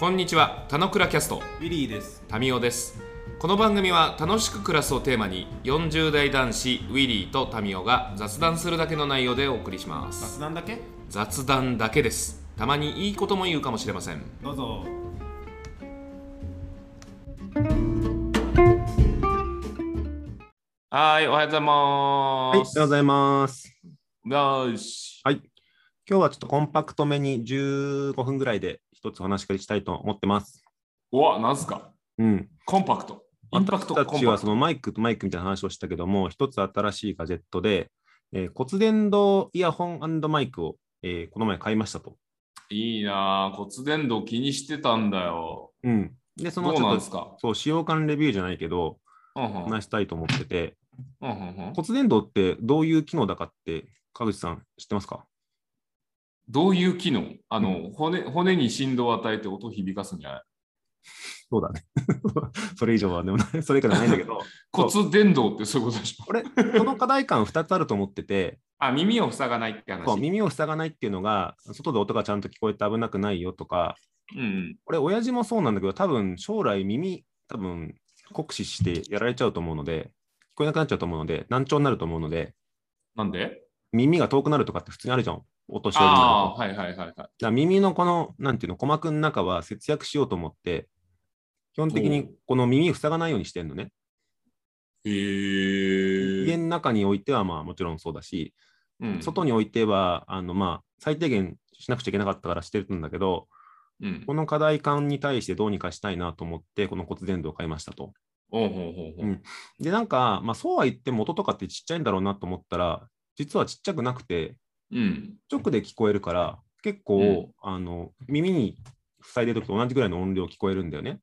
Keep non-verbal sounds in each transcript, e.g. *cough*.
こんにちは、たのくらキャスト、ウィリーです。タミオです。この番組は楽しく暮らすをテーマに、40代男子ウィリーとタミオが雑談するだけの内容でお送りします。雑談だけ？雑談だけです。たまにいいことも言うかもしれません。どうぞ。はい、おはようございはい、おはようます。ございます。よし。はい。今日はちょっとコンパクトめに15分ぐらいで一つお話ししたいと思ってます。おわ、なんすか？うん。コンパクト。インパクト私たちはコンパクト。そのマイクとマイクみたいな話をしたけども、一つ新しいガジェットで、えー骨伝導イヤホンマイクを、えーこの前買いましたと。いいなぁ、骨伝導気にしてたんだよ。うん。で、そのちょっとなんですか？そう、使用感レビューじゃないけど、うんうん。話したいと思ってて、うんうんうん骨伝導ってどういう機能だかって、川口さん知ってますか？どういう機能？あの、骨骨に振動を与えて音を響かすんじゃない？そうだね。*laughs* それ以上はでもそれ以下じゃないんだけど、*laughs* 骨伝導ってそういうことでしょ？これ、この課題感2つあると思ってて、あ、耳を塞がないって話。そう耳を塞がないっていうのが、外で音がちゃんと聞こえて危なくないよとか、うん。これ、親父もそうなんだけど、多分将来耳、多分酷使してやられちゃうと思うので、聞こえなくなっちゃうと思うので、難聴になると思うので、なんで？耳が遠くなるとかって普通にあるじゃん、お年寄りになると。ああ、はいはいはいはい。耳のこの、なんていうの、鼓膜の中は節約しようと思って、基本的にこの耳塞がないようにしてるのね。へえ。家の中においてはまあもちろんそうだし、うん、外においては、あのまあ最低限しなくちゃいけなかったからしてるんだけど、うん。この課題感に対してどうにかしたいなと思って、この骨伝導を買いましたと。おうほうほうほう。うんで、なんか、まあ、そうは言っても音とかってちっちゃいんだろうなと思ったら、実はちっちゃくなくて、うん。直で聞こえるから、結構、うんあの耳に塞いでる時と同じぐらいの音量聞こえるんだよね。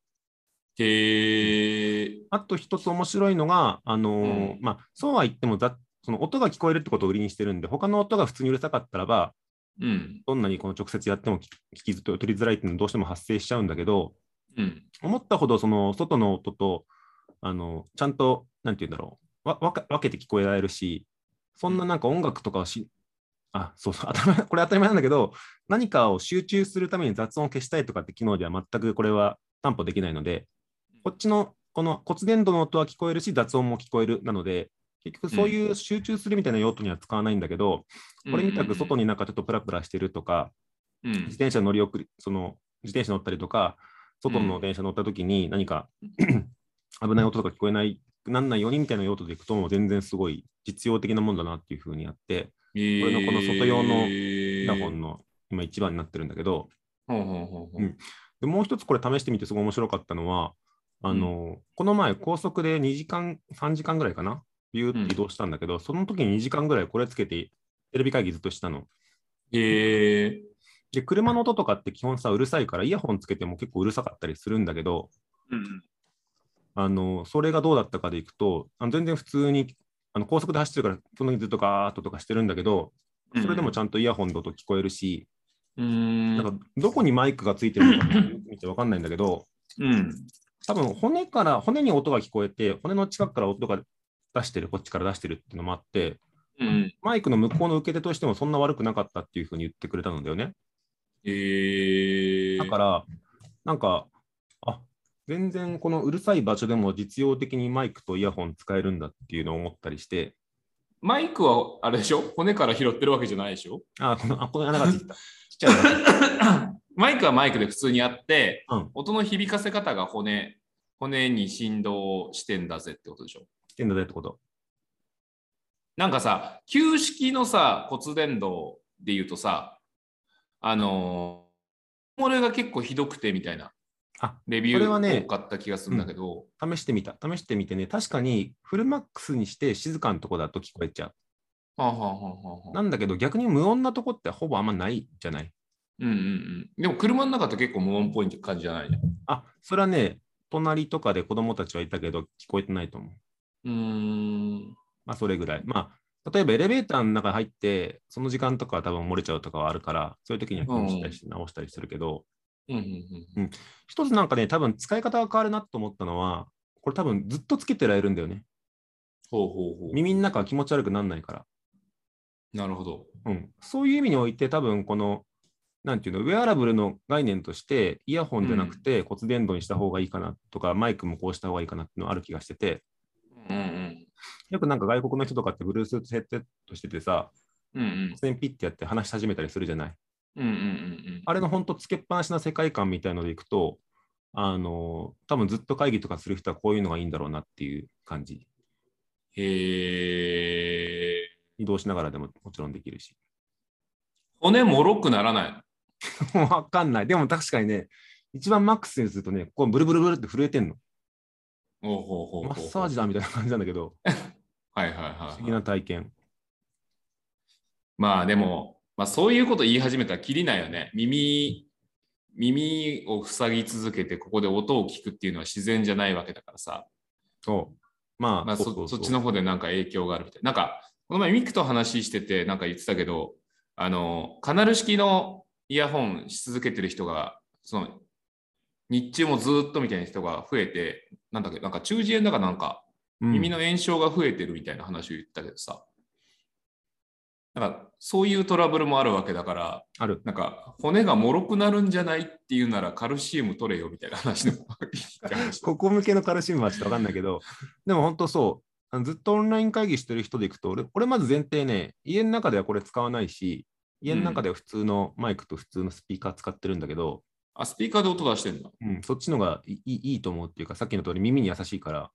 へえ。あと一つ面白いのが、あのーうんまあ、そうは言ってもざその音が聞こえるってことを売りにしてるんで、他の音が普通にうるさかったらば、うん。どんなにこの直接やっても聞聞き取りづらいっていうのはどうしても発生しちゃうんだけど、うん。思ったほどその外の音とあのちゃんとなんて言うんだろうわ分けて聞こえられるしそんななんか音楽とかをしあそうそう。当たり前これ当たり前なんだけど何かを集中するために雑音を消したいとかって機能では全くこれは担保できないのでこっちのこの骨伝導の音は聞こえるし雑音も聞こえるなので結局そういう集中するみたいな用途には使わないんだけど、これみたく外になんかちょっとプラプラしてるとか、うん。自転車乗り送り、その自転車乗ったりとか、外の電車乗った時に何か、*clears throat* 危ない音とか聞こえない、なんないようにみたいな用途でいくと、もう全然すごい実用的なものだなっていうふうにあって、へこれのこの外用のイイヤホンの今一番になってるんだけど、でもう一つこれ試してみてすごい面白かったのは、あの、この前高速で2時間、3時間ぐらいかな、ビューって移動したんだけど、その時に2時間ぐらいこれつけてテレビ会議ずっとしたの。へえ。で、車の音とかって基本さ、うるさいから、イヤホンつけても結構うるさかったりするんだけど、うん。あの、それがどうだったかでいくと、あの全然普通に、あの高速で走ってるから、その時ずっとガーッととかしてるんだけど、それでもちゃんとイヤホンの音聞こえるし、うん。なんかどこにマイクがついてるのか見てわかんないんだけど、うん。多分骨から、骨に音が聞こえて、骨の近くから音が出してる、こっちから出してるっていうのもあって、うん。マイクの向こうの受け手としてもそんな悪くなかったっていうふうに言ってくれたんだよね。へえ。だから、なんか、あ全然このうるさい場所でも実用的にマイクとイヤホン使えるんだっていうのを思ったりして、マイクはあれでしょ？骨から拾ってるわけじゃないでしょ？あ、この、あ、この穴がついて *laughs* た。マイクはマイクで普通にあって、た。うん。音の響かせ方が骨、骨に振動してんだぜってことでしょ？してんだぜってこと。なんかさ、旧式のさ、骨伝導で言うとさ、あのー、これが結構ひどくてみたいなあ、レビューこれはね多かった気がするんだけど、試してみた。試してみてね、確かにフルマックスにして静かなとこだと聞こえちゃはあはあはあはあう。はあなんだけど逆に無音なとこってほぼあんまないじゃない？うんうんうん。でも車の中って結構無音っぽい感じじゃない？じゃん。あ、それはね、隣とかで子供たちはいたけど聞こえてないと思う。うーん。まあそれぐらい。まあ、例えばエレベーターの中に入って、その時間とかは多分漏れちゃうとかはあるから、そういう時には気にしたりして直したりするけど、うんうんうん一つなんかね、多分使い方が変わるなと思ったのは、これ多分ずっとつけてられるんだよね。ほうほうほう。耳の中は気持ち悪くならないから。なるほど。うん。そういう意味において、多分この、なんていうの、ウェアラブルの概念として、イヤホンじゃなくて骨伝導にした方がいいかなとか、マイクもこうした方がいいかなっていうのある気がしてて、うんうん。よくなんか外国の人とかって Bluetooth ヘッドセットしててさ、うんうんピッてやって話し始めたりするじゃない。うんうんうんあれの本当つけっぱなしな世界観みたいのでいくと、あの、多分ずっと会議とかする人はこういうのがいいんだろうなっていう感じ。へえ。移動しながらでももちろんできるし。骨もろくならない。*laughs* わかんない。でも確かにね、一番マックスにするとね、こうブルブルブルって震えてんの。おうほうほうほうマッサージだみたいな感じなんだけど、*laughs* はいはい不思議はい。な体験。まあでも、まあ、そういうこと言い始めたらきりないよね。耳、耳を塞ぎ続けてここで音を聞くっていうのは自然じゃないわけだからさ。そう。まあ、まあ、そそっちの方でなんか影響があるみたいな。なんか、この前ミクと話しててなんか言ってたけど、あの、カナル式のイヤホンし続けてる人が、その、日中もずっとみたいな人が増えて、なんだっけ、なんか中耳炎だかなんか、うん耳の炎症が増えてるみたいな話を言ったけどさ、なんかそういうトラブルもあるわけだから、ある。なんか骨が脆くなるんじゃないっていうならカルシウム取れよみたいな話の話ここ向けのカルシウムはちょっとわかんないけど、でも本当そう。ずっとオンライン会議してる人でいくと、俺、俺まず前提ね、家の中ではこれ使わないし、家の中では普通のマイクと普通のスピーカー使ってるんだけど、あ、スピーカーで音出してんだ。うん、そっちのがいいいいと思うっていうか、さっきの通り耳に優しいから、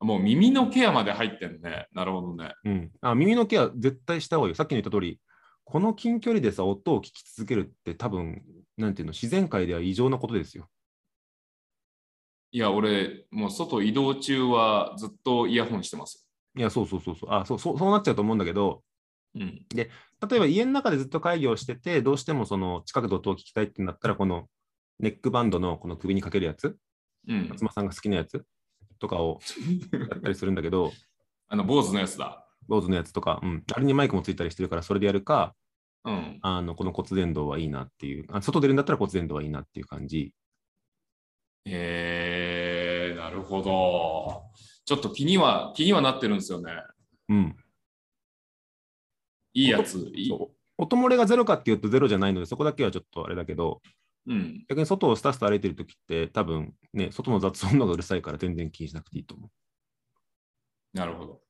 もう耳のケアまで入ってるね。なるほどね。うん、あ耳のケア絶対した方がいいよ。さっきの言った通り、この近距離でさ、音を聞き続けるって多分、なんていうの、自然界では異常なことですよ。いや、俺、もう外移動中はずっとイヤホンしてますいや、そうそうそうそう。あそうそうそうなっちゃうと思うんだけど、よ。うん。例えば家の中でずっと会議をしてて、どうしてもその近くで音を聞きたいってなったら、このネックバンドのこの首にかけるやつ、うん。松間さんが好きなやつとかを *laughs* やったりするんだけど、あの、坊主のやつだ。坊主のやつとか、うん、あれにマイクもついたりしてるから、それでやるか、うん。あのこの骨伝導はいいなっていうあ、外出るんだったら骨伝導はいいなっていう感じ。へえー、なるほど。ちょっと気には、気にはなってるんですよね。うん。いいやつ。音漏れがゼロかっていうとゼロじゃないので、そこだけはちょっとあれだけど、うん。逆に外をスタスタ歩いてるときって、多分ね、外の雑音の方がうるさいから全然気にしなくていいと思う。なるほど。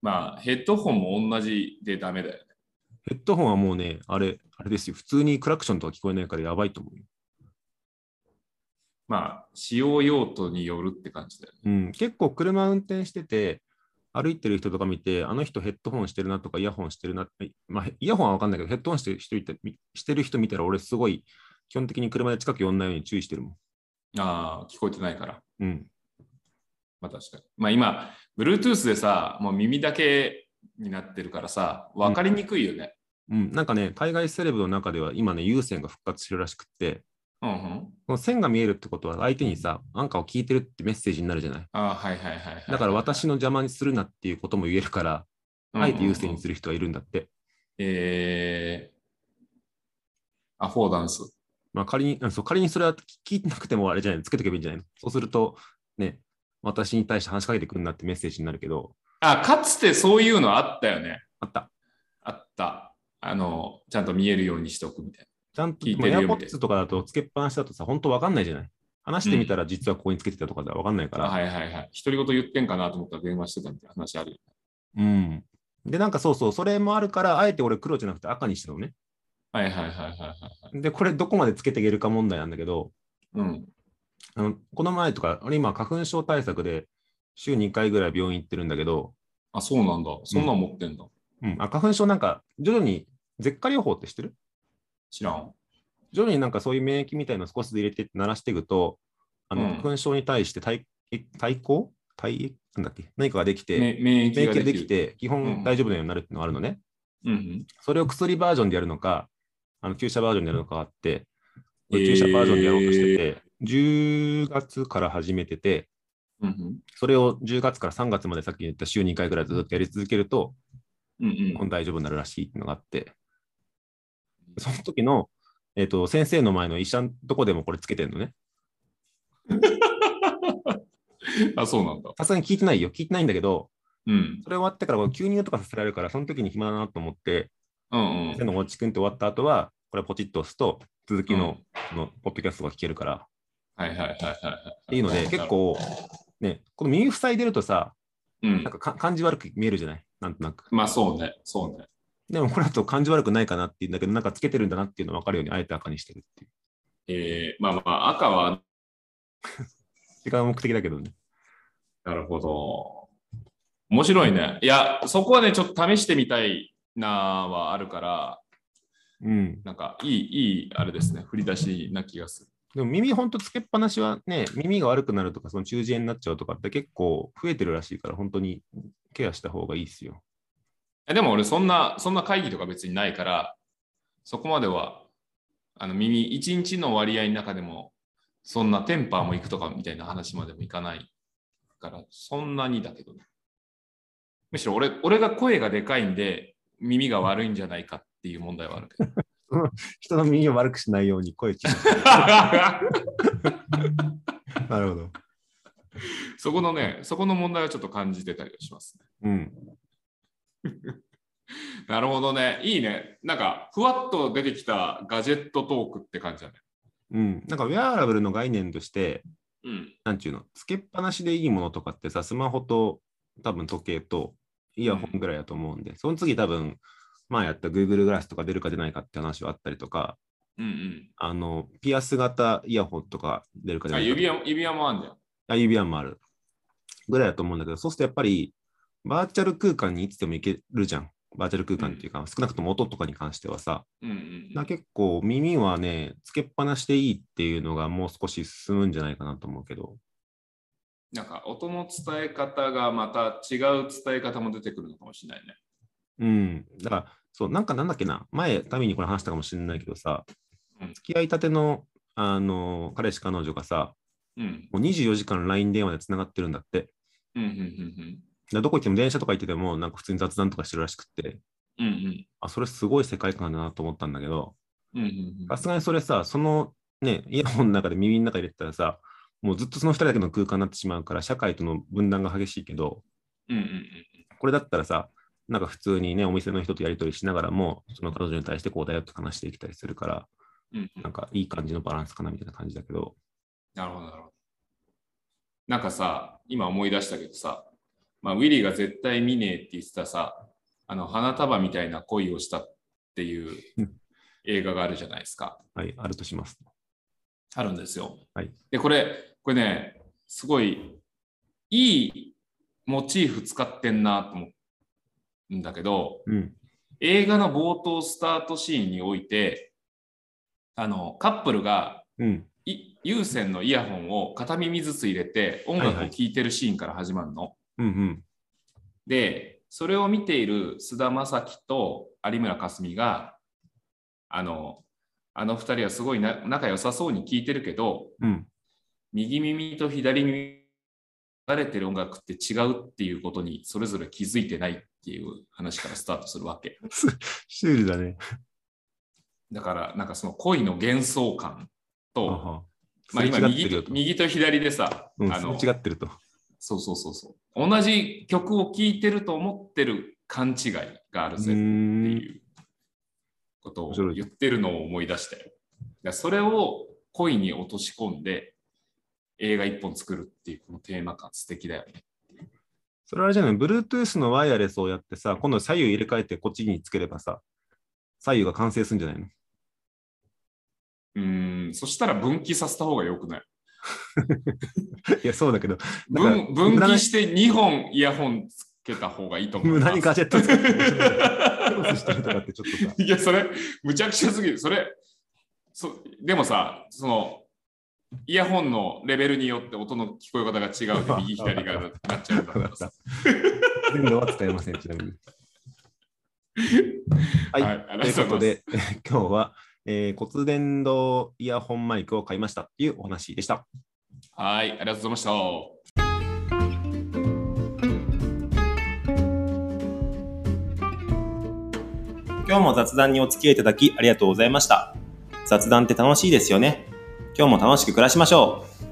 まあ、ヘッドホンも同じでダメだよね。ヘッドホンはもうね、あれ、あれですよ。普通にクラクションとか聞こえないからやばいと思うよ。まあ、使用用途によるって感じだよね。うん、結構車運転してて、歩いてる人とか見て、あの人ヘッドホンしてるなとか、イヤホンしてるなまあ、イヤホンは分かんないけど、ヘッドホンしてる人いてみしてる人見たら、俺すごい基本的に車で近く寄んないように注意してるもん。ああ、聞こえてないから。うん。まあ確かに。まあ今、Bluetooth でさ、もう耳だけになってるからさ、分かりにくいよね。うん、なんかね、海外セレブの中では今ね、有線が復活してるらしくって、うんうん。この線が見えるってことは相手にさ、なんかを聞いてるってメッセージになるじゃない？ああ、はいはいはいはいはい。だから私の邪魔にするなっていうことも言えるから、うんうんうんあえて優先にする人がいるんだって。えー、アフォーダンス。まあ仮に、うんそう仮にそれは聞いてなくてもあれじゃない？の、つけとけばいいんじゃないの？そうすると、ね、私に対して話しかけてくるなってメッセージになるけど、あ、かつてそういうのあったよね。あった。あった。あの、ちゃんと見えるようにしとくみたいちゃんと、聞いてるよみたいな AirPods とかだとつけっぱなしだとさ、本当わかんないじゃない？話してみたら実はここにつけてたとかではわかんないかな。ら。あはいはいはい。独り言言ってんかなと思ったら電話してたみたいな話あるよ。うん。で、なんかそうそう、それもあるから、あえて俺黒じゃなくて赤にしたのね。はいはいはいはいはい。で、これどこまでつけていけるか問題なんだけど、うん。あのこの前とか、俺今花粉症対策で週2回ぐらい病院行ってるんだけど、あ、そうなんだ。そんなん持ってんだ。うん、あ花粉症なんか徐々に舌下療法って知ってる？知らん？徐々になんかそういう免疫みたいなの少しずつ入れて鳴らしていくと、あのうん花粉症に対して対対抗？対なんだっけ？何かができて、め免疫がができて、基うん本大丈夫なようになるっていうのがあるのね。うんうん。それを薬バージョンでやるのか、あの注射バージョンでやるのかあって、えー注射バージョンでやろうとしてて、10月から始めてて、うんうん。それを10月から3月までさっき言った週2回ぐらいずっとやり続けると、うんうん大丈夫になるらしいっていうのがあって、その時の、えっと先生の前の医者のとこでもこれつけてるのね。*laughs* あ、そうなんだ。さすがに聞いてないよ。聞いてないんだけど、うん。それ終わってから急に音がさせられるから、その時に暇だなと思って、うんうん。先生のごちくんって終わった後は、これポチッと押すと、続きの,、そのポッドキャストが聞けるから。っはいはいはいはいはい。ていうので、結構、ね、この耳塞いでるとさ、うんなん。かか感じ悪く見えるじゃない？なんとなく。まあそうね、そうね。でもこれだと感じ悪くないかなっていうんだけど、なんかつけてるんだなっていうの分かるように、あえて赤にしてるっていう。えー、まあまあ赤は、違う目的だけどね。なるほど。面白いね。いや、そこはね、ちょっと試してみたいなはあるから、うん。なんかいい、いい、あれですね、振り出しな気がする。でも耳ほんとつけっぱなしはね、耳が悪くなるとか、その中耳炎になっちゃうとかって結構増えてるらしいから、本当にケアした方がいいですよ。えでも俺、そんな、そんな会議とか別にないから、そこまでは、あの耳、一日の割合の中でも、そんなテンパーも行くとかみたいな話までもいかないから、そんなにだけどね。むしろ俺俺が声がでかいんで、耳が悪いんじゃないかっていう問題はあるけど。*laughs* 人の耳を悪くしないように声小さく *laughs* なるほど。そこのね、そこの問題はちょっと感じてたりはしますね。うん。*laughs* なるほどね。いいね。なんか、ふわっと出てきたガジェットトークって感じだね。うん。なんかウェアラブルの概念として、うん。なんちゅうの、つけっぱなしでいいものとかってさ、スマホと多分時計とイヤホンぐらいだと思うんで、その次多分、前やった Google グラスとか出るか出ないかって話はあったりとか、うんうん。あの、ピアス型イヤホンとか出るか出あ、ないか。指輪指輪もあんじゃん。あ、指輪もある。ぐらいだと思うんだけど、そうするとやっぱり、バーチャル空間にいつでも行けるじゃん。バーチャル空間っていうか、少なくとも音とかに関してはさ。うんうんだから結構耳はね、つけっぱなしでいいっていうのがもう少し進むんじゃないかなと思うけど。なんか音の伝え方がまた違う伝え方も出てくるのかもしれないね。うん。だから、そう、なんかなんだっけな、前、タミにこれ話したかもしれないけどさ、うん付き合いたての、あの、彼氏、彼女がさ、うん。もう24時間 LINE 電話でつながってるんだって。うんうんうんだからどこ行っても電車とか行ってても、なんか普通に雑談とかしてるらしくって、うん。うんうん。あ、それすごい世界観だなと思ったんだけど、さすがにそれさ、そのね、イヤホンの中で耳の中に入れてたらさ、もうずっとその2人だけの空間になってしまうから、社会との分断が激しいけど、うんうんこれだったらさ、なんか普通にね、お店の人とやり取りしながらも、その彼女に対してこうだよって話していけたりするから、うんうんなんかいい感じのバランスかなみたいな感じだけど、なるほど、なるほど。なんかさ、今思い出したけどさ、まあ、ウィリーが絶対見ねえって言ってたさ、あの花束みたいな恋をしたっていううん映画があるじゃないですか。はい、あるとします。あるんですよ。はいで、これ、これね、すごいいいモチーフ使ってんなと思うんだけど、うん。映画の冒頭スタートシーンにおいて、あの、カップルがうん。い有線のイヤホンを片耳ずつ入れて音楽を聴いてるシーンから始まるの。うんうん。で、それを見ている菅田将暉と有村架純が、あの、あの二人はすごいな仲良さそうに聴いてるけど、うん。右耳と左耳流れてる音楽って違うっていうことにそれぞれ気づいてないっていう話からスタートするわけ。*laughs* シュールだね。だから、なんかその恋の幻想感と、はまあ今右と。と右と左でさ、うん、あの違ってると。そうそうそうそう。同じ曲を聴いてると思ってる勘違いがあるぜっていうことを言ってるのを思い出したよ。それを恋に落とし込んで映画一本作るっていうこのテーマ感素敵だよね。それはあれじゃない、Bluetooth のワイヤレスをやってさ、今度左右入れ替えてこっちにつければさ、左右が完成するんじゃないの？うーん、そしたら分岐させた方がよくない？*laughs* いや、そうだけど、分分岐して2本イヤホンつけた方がいいと思う。無駄にガジェット使って *laughs* いや、それ、むちゃくちゃすぎる。それ、そでもさ、その、イヤホンのレベルによって音の聞こえ方が違うで、*laughs* 右左がなっちゃうから。全部は使えません、ちなみに。はい、はいということで、今日は、えー骨伝導イヤホンマイクを買いましたというお話でした。はい、ありがとうございました。今日も雑談にお付き合いいただきありがとうございました。雑談って楽しいですよね。今日も楽しく暮らしましょう。